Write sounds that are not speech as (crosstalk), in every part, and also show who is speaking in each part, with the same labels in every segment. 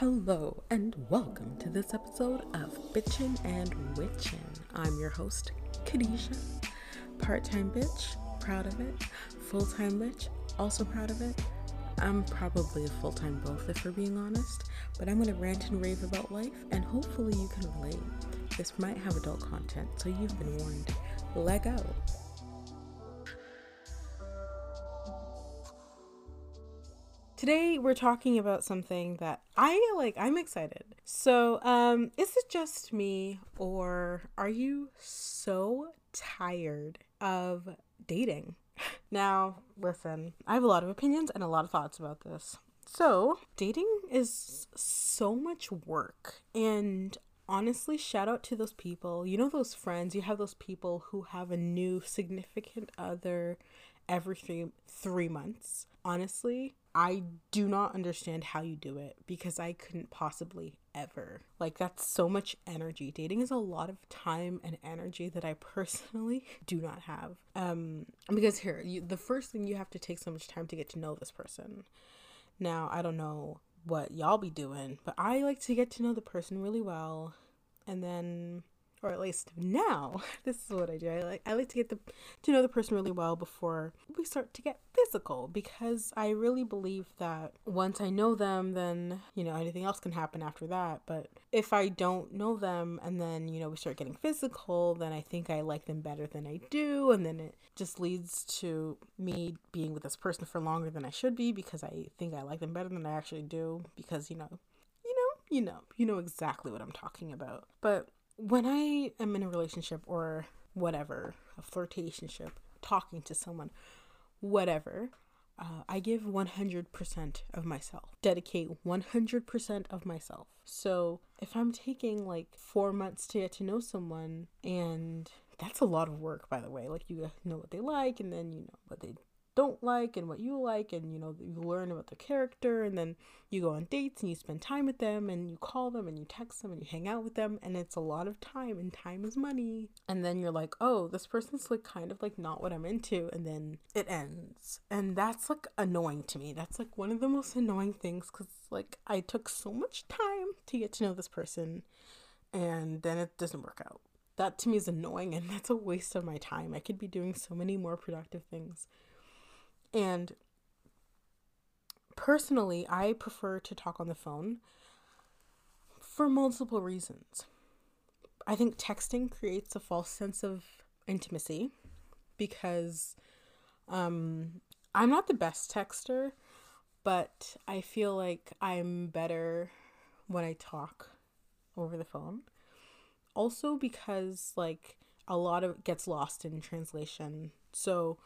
Speaker 1: Hello and welcome to this episode of Bitchin' and Witchin'. I'm your host, Khadijah. Part time bitch, proud of it. Full time bitch, also proud of it. I'm probably a full time both if we're being honest, but I'm gonna rant and rave about life and hopefully you can relate. This might have adult content, so you've been warned. Let go. Today we're talking about something that I like I'm excited. So, um is it just me or are you so tired of dating? (laughs) Now, listen, I have a lot of opinions and a lot of thoughts about this. So, dating is so much work and honestly, shout out to those people. You know, those friends, you have those people who have a new significant other every three, three months. Honestly, I do not understand how you do it because I couldn't possibly ever. Like, that's so much energy. Dating is a lot of time and energy that I (laughs) personally do not have. Um, because here, you, the first thing you have to take so much time to get to know this person. Now, I don't know what y'all be doing, but I like to get to know the person really well and then or at least now (laughs) this is what i do. I like i like to get the to know the person really well before we start to get physical because i really believe that once i know them then you know anything else can happen after that. But if i don't know them and then you know we start getting physical then i think i like them better than i do. And then it just leads to me being with this person for longer than i should be because i think i like them better than i actually do because you know you know you know you know exactly what i'm talking about. But when I am in a relationship or whatever, a flirtationship, talking to someone, whatever, uh, I give 100% of myself, dedicate 100% of myself. So if I'm taking like four months to get to know someone, and that's a lot of work, by the way, like you know what they like, and then you know what they don't like and what you like and you know you learn about the character and then you go on dates and you spend time with them and you call them and you text them and you hang out with them and it's a lot of time and time is money. And then you're like oh this person's like kind of like not what i'm into and then it ends. And that's like annoying to me. That's like one of the most annoying things because like i took so much time to get to know this person and then it doesn't work out. That to me is annoying and that's a waste of my time. I could be doing so many more productive things and personally, I prefer to talk on the phone for multiple reasons. I think texting creates a false sense of intimacy because um, I'm not the best texter, but I feel like I'm better when I talk over the phone. Also, because like a lot of it gets lost in translation. So,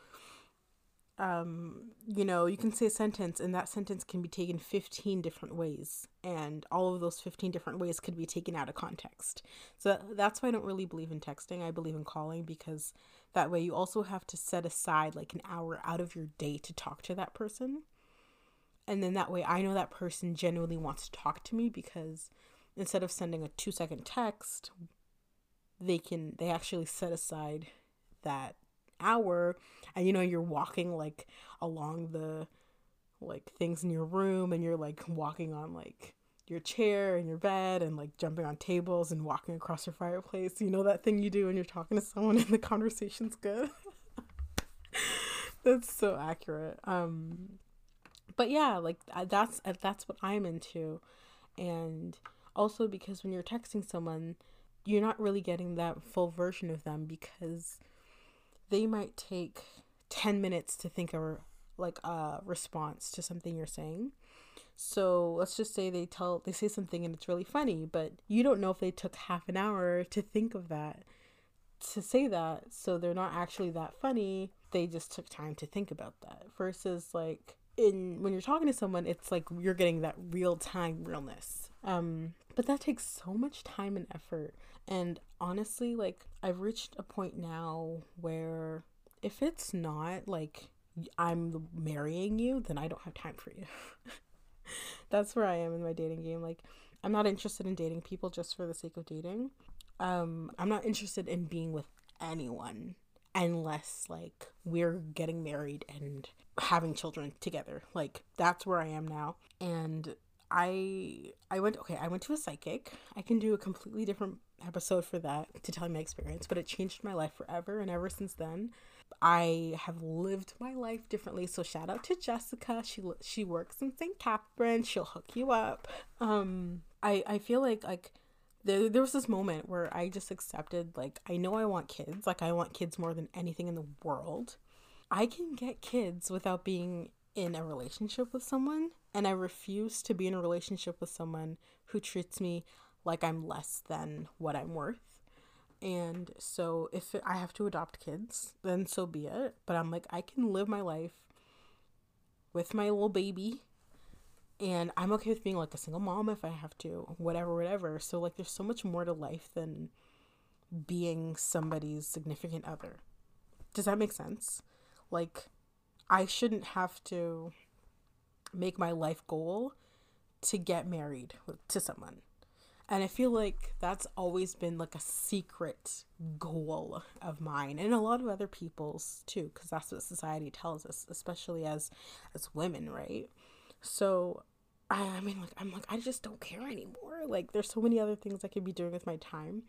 Speaker 1: um, you know, you can say a sentence and that sentence can be taken 15 different ways, and all of those 15 different ways could be taken out of context. So that's why I don't really believe in texting. I believe in calling because that way you also have to set aside like an hour out of your day to talk to that person. And then that way I know that person genuinely wants to talk to me because instead of sending a two second text, they can, they actually set aside that hour and you know you're walking like along the like things in your room and you're like walking on like your chair and your bed and like jumping on tables and walking across your fireplace. You know that thing you do when you're talking to someone (laughs) and the conversation's good? (laughs) That's so accurate. Um but yeah like that's that's what i'm into. And also because when you're texting someone you're not really getting that full version of them because they might take 10 minutes to think of like a response to something you're saying. So let's just say they tell they say something and it's really funny, but you don't know if they took half an hour to think of that to say that. So they're not actually that funny. They just took time to think about that. Versus like in when you're talking to someone, it's like you're getting that real time realness. Um, but that takes so much time and effort. And honestly, like I've reached a point now where if it's not like I'm marrying you, then I don't have time for you. (laughs) That's where I am in my dating game. Like I'm not interested in dating people just for the sake of dating. Um, I'm not interested in being with anyone unless like we're getting married and having children together. Like that's where I am now. And I I went okay, I went to a psychic. I can do a completely different episode for that to tell my experience, but it changed my life forever and ever since then I have lived my life differently. So shout out to Jessica. She she works in St. Catherine. She'll hook you up. Um I I feel like like there, there was this moment where I just accepted like I know I want kids. Like I want kids more than anything in the world. I can get kids without being in a relationship with someone and I refuse to be in a relationship with someone who treats me like I'm less than what I'm worth. And so if I have to adopt kids, then so be it. But I'm like, I can live my life with my little baby. And I'm okay with being like a single mom if I have to, whatever, whatever. So, like, there's so much more to life than being somebody's significant other. Does that make sense? Like, I shouldn't have to make my life goal to get married to someone. And I feel like that's always been like a secret goal of mine and a lot of other people's too, because that's what society tells us, especially as as women, right? So I, I mean like I'm like I just don't care anymore. Like there's so many other things I could be doing with my time.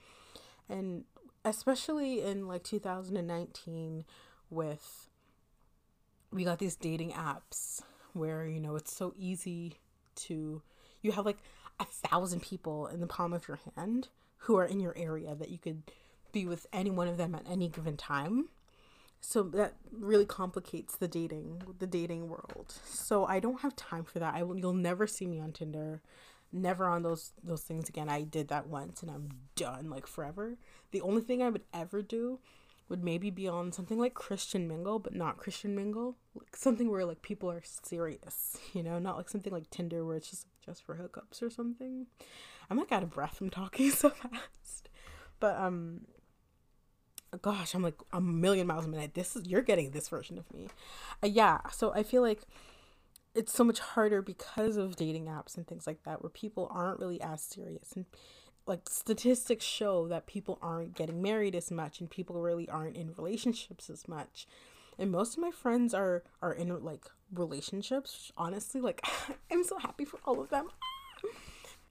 Speaker 1: And especially in like 2019 with we got these dating apps where, you know, it's so easy to you have like a thousand people in the palm of your hand who are in your area that you could be with any one of them at any given time. So that really complicates the dating the dating world. So I don't have time for that. I will you'll never see me on Tinder. Never on those those things again. I did that once and I'm done like forever. The only thing I would ever do would maybe be on something like Christian Mingle, but not Christian Mingle. Like something where like people are serious, you know, not like something like Tinder where it's just just for hookups or something. I'm like out of breath from talking (laughs) so fast. But um gosh, I'm like a million miles a minute. This is you're getting this version of me. Uh, yeah, so I feel like it's so much harder because of dating apps and things like that where people aren't really as serious and like statistics show that people aren't getting married as much and people really aren't in relationships as much and most of my friends are are in like relationships honestly like (laughs) i'm so happy for all of them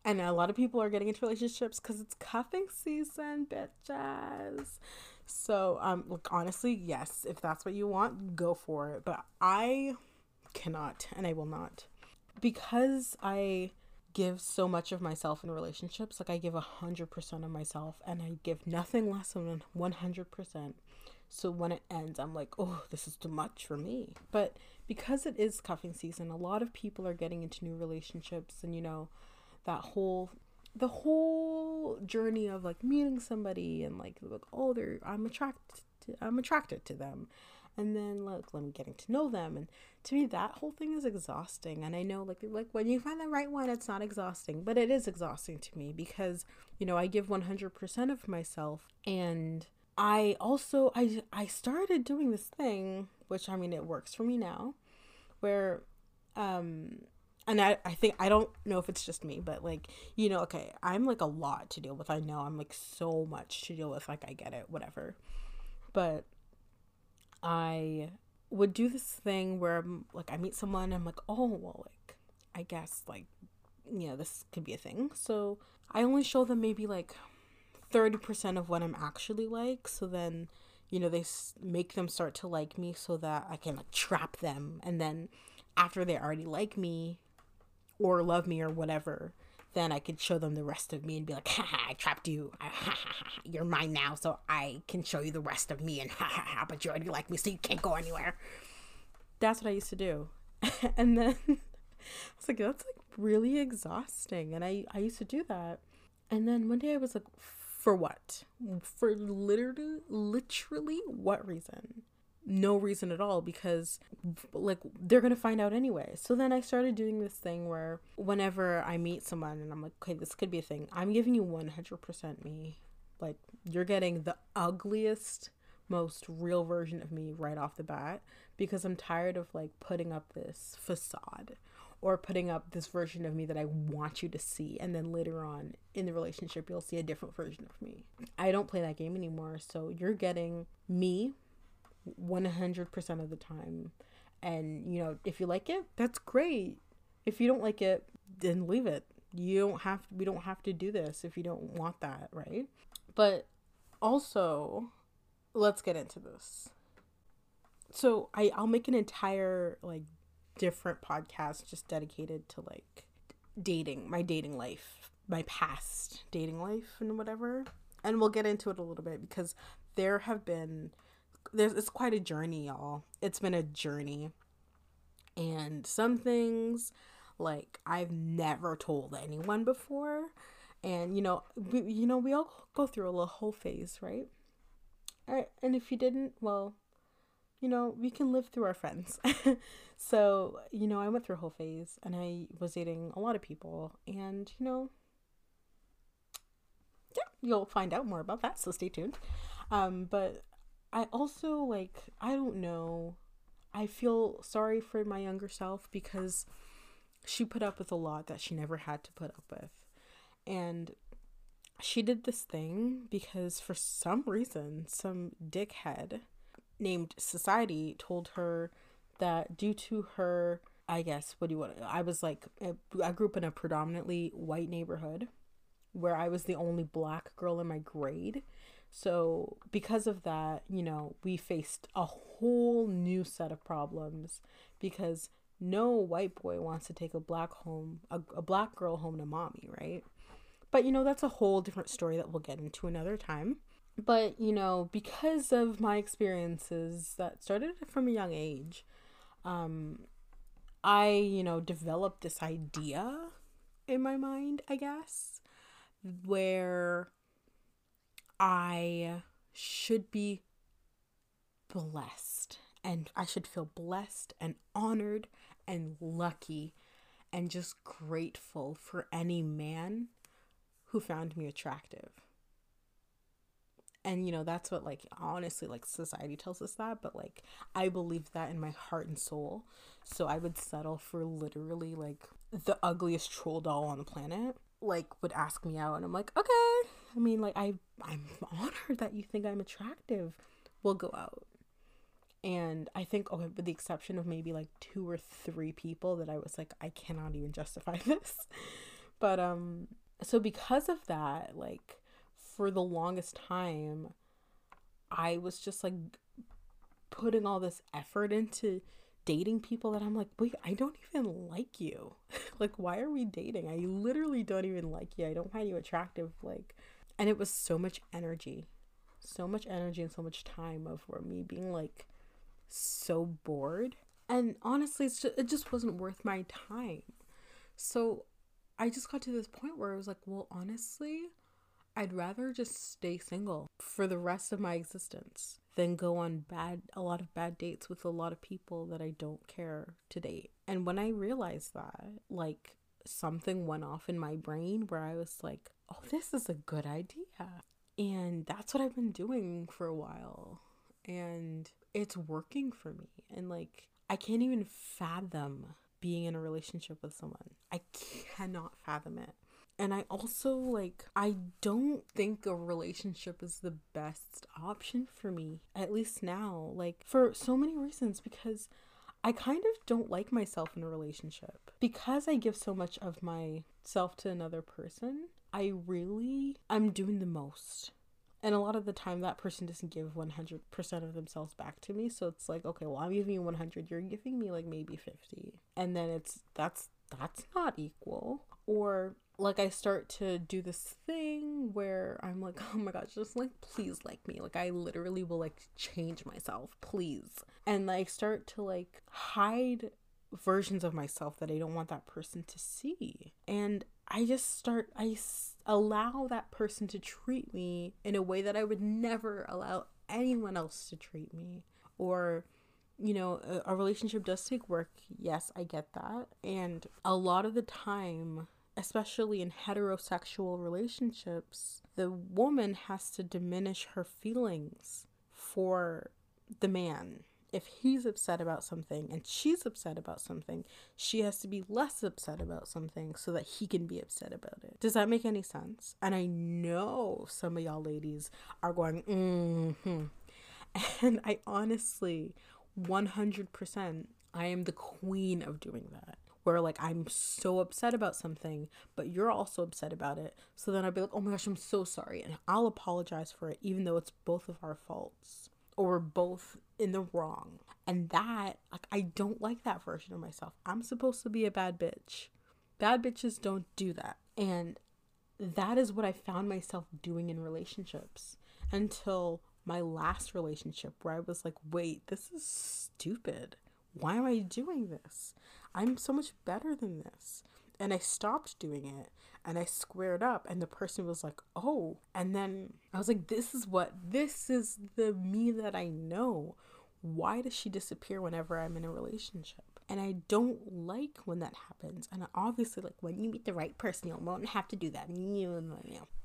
Speaker 1: and a lot of people are getting into relationships because it's cuffing season bitches so um like honestly yes if that's what you want go for it but i cannot and i will not because i give so much of myself in relationships. Like I give a hundred percent of myself and I give nothing less than one hundred percent. So when it ends, I'm like, oh, this is too much for me. But because it is cuffing season, a lot of people are getting into new relationships and you know, that whole the whole journey of like meeting somebody and like, like oh they're I'm attracted to, I'm attracted to them. And then like me getting to know them. And to me that whole thing is exhausting. And i know like like when you find the right one it's not exhausting but it is exhausting to me because you know i give 100% of myself. And i also i i started doing this thing which i mean it works for me now where um and I, I think I don't know if it's just me, but like, you know, okay, I'm like a lot to deal with. I know I'm like so much to deal with, like I get it, whatever. But I would do this thing where I'm, like I meet someone I'm like, "Oh, well, like I guess like you know, this could be a thing." So, I only show them maybe like 30% of what I'm actually like, so then you know, they make them start to like me so that I can like trap them and then after they already like me or love me or whatever, then I could show them the rest of me and be like, ha ha, I trapped you. You're mine now, so I can show you the rest of me and ha ha ha, but you already like me, so you can't go anywhere. That's what I used to do. (laughs) and then (laughs) I was like, that's like really exhausting. And I, I used to do that. And then one day I was like, for what? For literally, literally what reason? No reason at all because like they're gonna find out anyway so then i started doing this thing where whenever i meet someone and i'm like okay this could be a thing i'm giving you 100% me like you're getting the ugliest most real version of me right off the bat because i'm tired of like putting up this facade or putting up this version of me that I want you to see. And then later on in the relationship, you'll see a different version of me. I don't play that game anymore. So you're getting me 100% of the time. And, you know, if you like it, that's great. If you don't like it, then leave it. You don't have we don't have to do this if you don't want that, right? But also, let's get into this. So I I'll make an entire like different podcast just dedicated to like dating, my dating life, my past dating life and whatever. And we'll get into it a little bit because there have been there's it's quite a journey, y'all. It's been a journey. And some things like I've never told anyone before. And you know, we, you know, we all go through a little whole phase, right? And if you didn't, well, you know, we can live through our friends. (laughs) so, you know, I went through a whole phase and I was dating a lot of people and, you know, yeah, you'll find out more about that, so stay tuned. Um, but I also like I don't know. I feel sorry for my younger self because she put up with a lot that she never had to put up with. And she did this thing because for some reason some dickhead named Society told her that due to her, I guess, what do you want? I was like, I grew up in a predominantly white neighborhood where I was the only black girl in my grade. So, because of that, you know, we faced a whole new set of problems because no white boy wants to take a black home, a, a black girl home to mommy, right? But, you know, that's a whole different story that we'll get into another time but you know because of my experiences that started from a young age um i you know developed this idea in my mind i guess where i should be blessed and i should feel blessed and honored and lucky and just grateful for any man who found me attractive. And you know that's what like honestly like society tells us that but like i believe that in my heart and soul. So i would settle for literally like the ugliest troll doll on the planet like would ask me out and i'm like okay i mean like i i'm honored that you think i'm attractive we'll go out and i think okay with the exception of maybe like two or three people that i was like i cannot even justify (laughs) this but um so because of that like for the longest time, I was just like putting all this effort into dating people that I'm like, wait, I don't even like you. (laughs) like, why are we dating? I literally don't even like you. I don't find you attractive. Like, and it was so much energy, so much energy and so much time of me being like so bored. And honestly, just, it just wasn't worth my time. So I just got to this point where I was like, well, honestly, I'd rather just stay single for the rest of my existence than go on bad a lot of bad dates with a lot of people that I don't care to date. And when I realized that, like something went off in my brain where I was like, "Oh, this is a good idea." And that's what I've been doing for a while. And it's working for me. And like I can't even fathom being in a relationship with someone. I cannot fathom it. And I also like, I don't think a relationship is the best option for me, at least now. Like, for so many reasons, because I kind of don't like myself in a relationship. Because I give so much of myself to another person, I really, I'm doing the most. And a lot of the time, that person doesn't give 100% of themselves back to me. So it's like, okay, well, I'm giving you 100, you're giving me like maybe 50. And then it's, that's, that's not equal. Or like I start to do this thing where I'm like, (laughs) oh my gosh, just like please like me. Like I literally will like change myself, please. And I start to like hide versions of myself that I don't want that person to see. And I just start I allow that person to treat me in a way that I would never allow anyone else to treat me or you know, a, a relationship does take work. Yes, I get that. And a lot of the time, especially in heterosexual relationships, the woman has to diminish her feelings for the man. If he's upset about something and she's upset about something, she has to be less upset about something so that he can be upset about it. Does that make any sense? And I know some of y'all ladies are going, mm hmm. (laughs) And I honestly, 100%, I am the queen of doing that where like I'm so upset about something, but you're also upset about it. So then I'd be like, oh my gosh, I'm so sorry. And I'll apologize for it, even though it's both of our faults or we're both in the wrong. And that, like, I don't like that version of myself. I'm supposed to be a bad bitch. Bad bitches don't do that. And that is what I found myself doing in relationships until my last relationship, where I was like, wait, this is stupid. Why am I doing this? I'm so much better than this. And I stopped doing it and I squared up, and the person was like, oh. And then I was like, this is what, this is the me that I know. Why does she disappear whenever I'm in a relationship? And I don't like when that happens. And obviously, like when you meet the right person, you won't have to do that.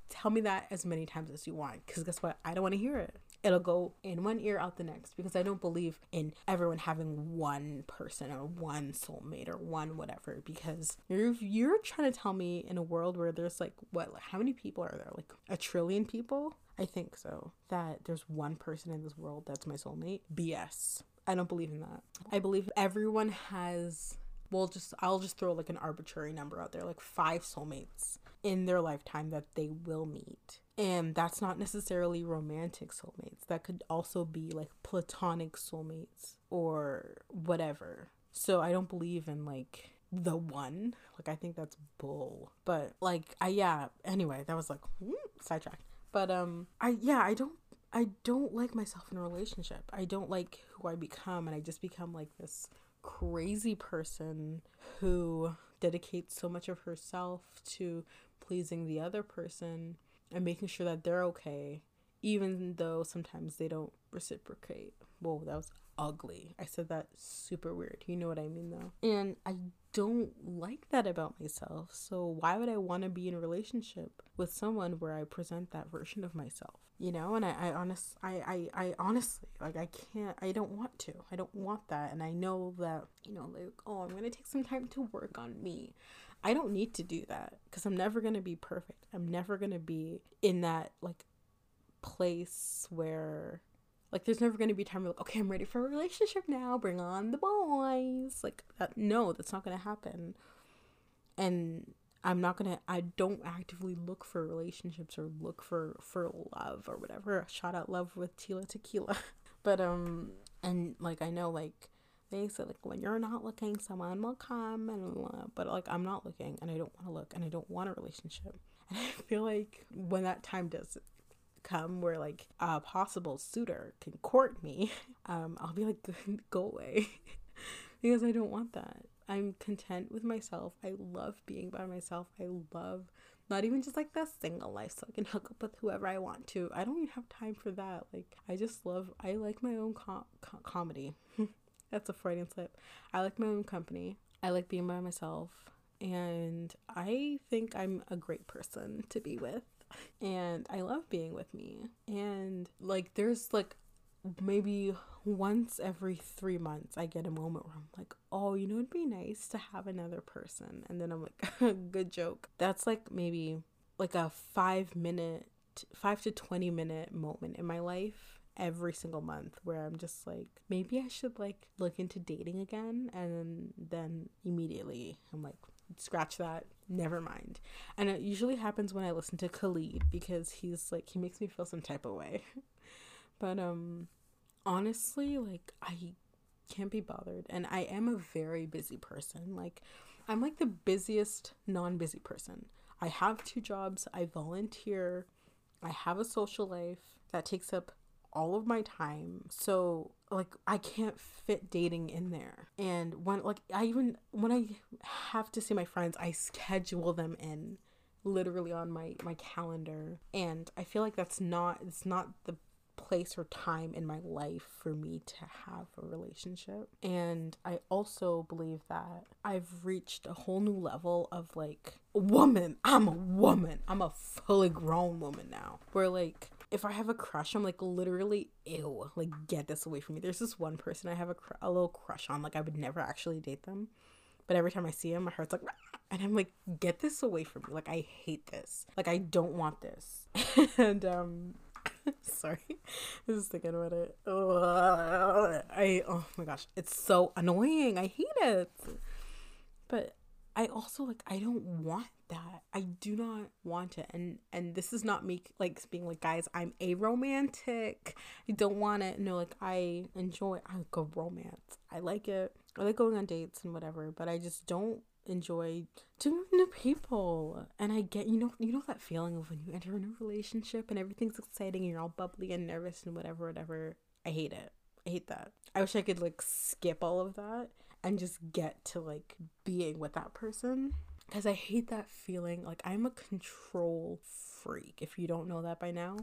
Speaker 1: Tell me that as many times as you want. Because guess what? I don't want to hear it. It'll go in one ear out the next because I don't believe in everyone having one person or one soulmate or one whatever. Because you're you're trying to tell me in a world where there's like what like how many people are there? Like a trillion people? I think so. That there's one person in this world that's my soulmate. BS. I don't believe in that. I believe everyone has well just I'll just throw like an arbitrary number out there, like five soulmates in their lifetime that they will meet. And that's not necessarily romantic soulmates. That could also be like platonic soulmates or whatever. So I don't believe in like the one. Like I think that's bull. But like I yeah, anyway, that was like whoop, sidetracked. But um I yeah, I don't I don't like myself in a relationship. I don't like who I become, and I just become like this crazy person who dedicates so much of herself to pleasing the other person and making sure that they're okay, even though sometimes they don't reciprocate. Whoa, that was ugly. I said that super weird. You know what I mean, though? And I don't like that about myself. So why would I want to be in a relationship with someone where I present that version of myself? You know, and I, I honest I, I, I honestly like I can't I don't want to. I don't want that. And I know that, you know, like, oh I'm gonna take some time to work on me. I don't need to do that because I'm never gonna be perfect. I'm never gonna be in that like place where like, there's never going to be time where, like, okay, I'm ready for a relationship now. Bring on the boys. Like, that, no, that's not going to happen. And I'm not going to, I don't actively look for relationships or look for, for love or whatever. Shout out love with Tila Tequila. (laughs) but, um, and like, I know, like, they say, like, when you're not looking, someone will come. And, uh, but, like, I'm not looking and I don't want to look and I don't want a relationship. And I feel like when that time does come where like a possible suitor can court me, (laughs) um, I'll be like, (laughs) go away. (laughs) because I don't want that. I'm content with myself. I love being by myself. I love not even just like the single life so I can hook up with whoever I want to. I don't even have time for that. Like, I just love, I like my own com- com- comedy. That's a Freudian slip. I like my own company. I like being by myself. And I think I'm a great person to be with and I love being with me. And like there's like maybe once every three months I get a moment where I'm like, oh, you know, it'd be nice to have another person. And then I'm like, (laughs) good joke. That's like maybe like a five minute, five to 20 minute moment in my life every single month where I'm just like, maybe I should like look into dating again. And then immediately I'm like, scratch that never mind. And it usually happens when i listen to khalid because he's like he makes me feel some type of way. (laughs) But um honestly like i can't be bothered. And i am a very busy person. Like i'm like the busiest non-busy person. I have two jobs. I volunteer. I have a social life that takes up all of my time. So like I can't fit dating in there. And when like I even when I have to see my friends, I schedule them in literally on my my calendar. And I feel like that's not it's not the place or time in my life for me to have a relationship. And I also believe that I've reached a whole new level of like woman. I'm a woman. I'm a fully grown woman now. Where like if I have a crush, I'm like literally, ew, like get this away from me. There's this one person I have a, cr- a little crush on. Like I would never actually date them, but every time I see him, my heart's like, and I'm like, get this away from me. Like I hate this. Like I don't want this. (laughs) and um, (laughs) sorry, I was thinking about it. I oh my gosh, it's so annoying. I hate it. but I also like I don't want that. I do not want it. And and this is not me like being like guys, I'm a romantic. I don't want it. No, like I enjoy I go romance. I like it. I like going on dates and whatever, but I just don't enjoy doing new people. And I get you know you know that feeling of when you enter a new relationship and everything's exciting and you're all bubbly and nervous and whatever, whatever. I hate it. I hate that. I wish I could like skip all of that and just get to like being with that person because I hate that feeling. Like, I'm a control freak. If you don't know that by now,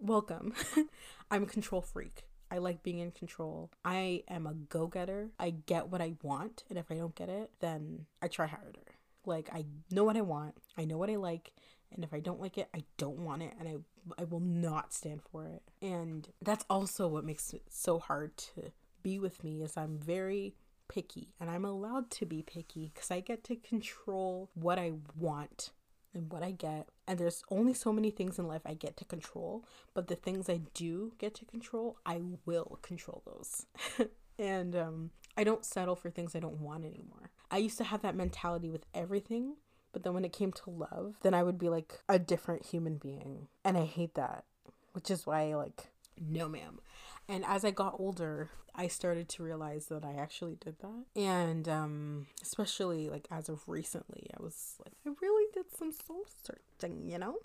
Speaker 1: welcome. (laughs) I'm a control freak. I like being in control. I am a go getter. I get what I want. And if I don't get it, then I try harder. Like, I know what I want, I know what I like. And if I don't like it, I don't want it. And I, I will not stand for it. And that's also what makes it so hard to be with me is I'm very picky and I'm allowed to be picky because I get to control what I want and what I get. And there's only so many things in life I get to control, but the things I do get to control, I will control those. (laughs) and um, I don't settle for things I don't want anymore. I used to have that mentality with everything, but then when it came to love, then I would be like a different human being. And I hate that, which is why like, no, ma'am. And as I got older, I started to realize that I actually did that. And um, especially like as of recently, I was like, I really did some soul searching, you know?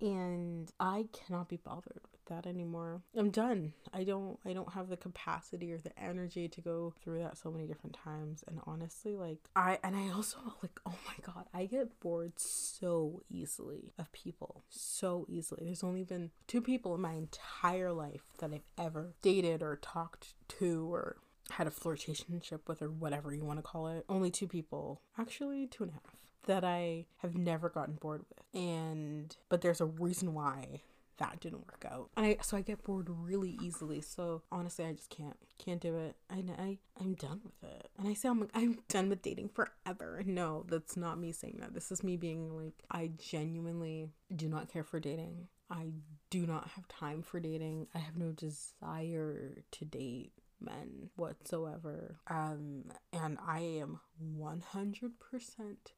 Speaker 1: And I cannot be bothered that anymore. I'm done. I don't I don't have the capacity or the energy to go through that so many different times. And honestly, like I and I also like oh my god, I get bored so easily of people. So easily. There's only been two people in my entire life that I've ever dated or talked to or had a flirtationship with or whatever you want to call it. Only two people. Actually, two and a half that I have never gotten bored with. And but there's a reason why that didn't work out. And I so I get bored really easily. So honestly, I just can't can't do it. I I I'm done with it. And I say I'm like, I'm done with dating forever. No, that's not me saying that. This is me being like I genuinely do not care for dating. I do not have time for dating. I have no desire to date men whatsoever. Um, and I am 100%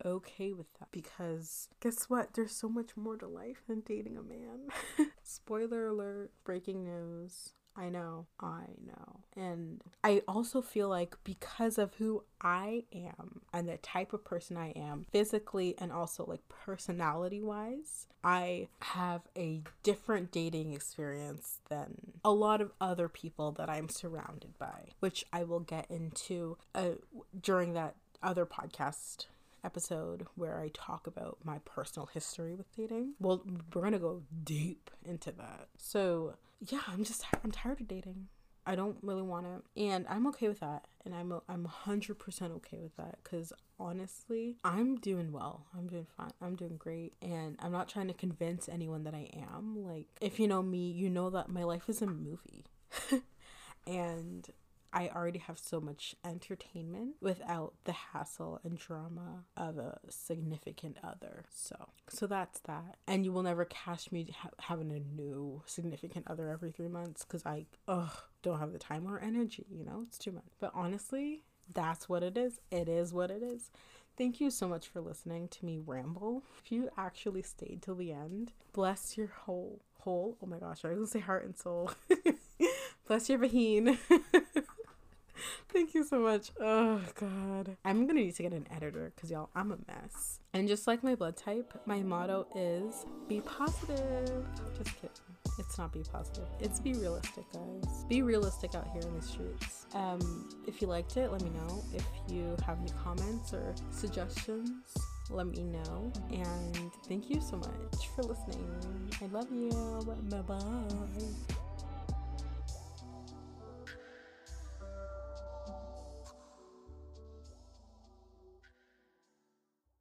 Speaker 1: okay with that because guess what? There's so much more to life than dating a man. (laughs) Spoiler alert, breaking news. I know, I know. And I also feel like because of who I am and the type of person I am, physically and also like personality wise, I have a different dating experience than a lot of other people that I'm surrounded by, which I will get into uh, during that other podcast episode where I talk about my personal history with dating. Well, we're gonna go deep into that. So, yeah, I'm just I'm tired of dating. I don't really want to, and I'm okay with that, and I'm I'm hundred percent okay with that because honestly, I'm doing well. I'm doing fine. I'm doing great, and I'm not trying to convince anyone that I am. Like, if you know me, you know that my life is a movie, (laughs) and I already have so much entertainment without the hassle and drama of a significant other. So, so that's that. And you will never catch me ha- having a new significant other every three months because I ugh don't have the time or energy. You know, it's too much. But honestly, that's what it is. It is what it is. Thank you so much for listening to me ramble. If you actually stayed till the end, bless your whole whole. Oh my gosh, I was gonna say heart and soul. (laughs) bless your vagine. (laughs) (laughs) Thank you so much. Oh god. I'm gonna need to get an editor because y'all, I'm a mess. And just like my blood type, my motto is be positive. Just kidding. It's not be positive. It's be realistic, guys. Be realistic out here in the streets. Um, if you liked it, let me know. If you have any comments or suggestions, let me know. And thank you so much for listening. I love you. Bye bye.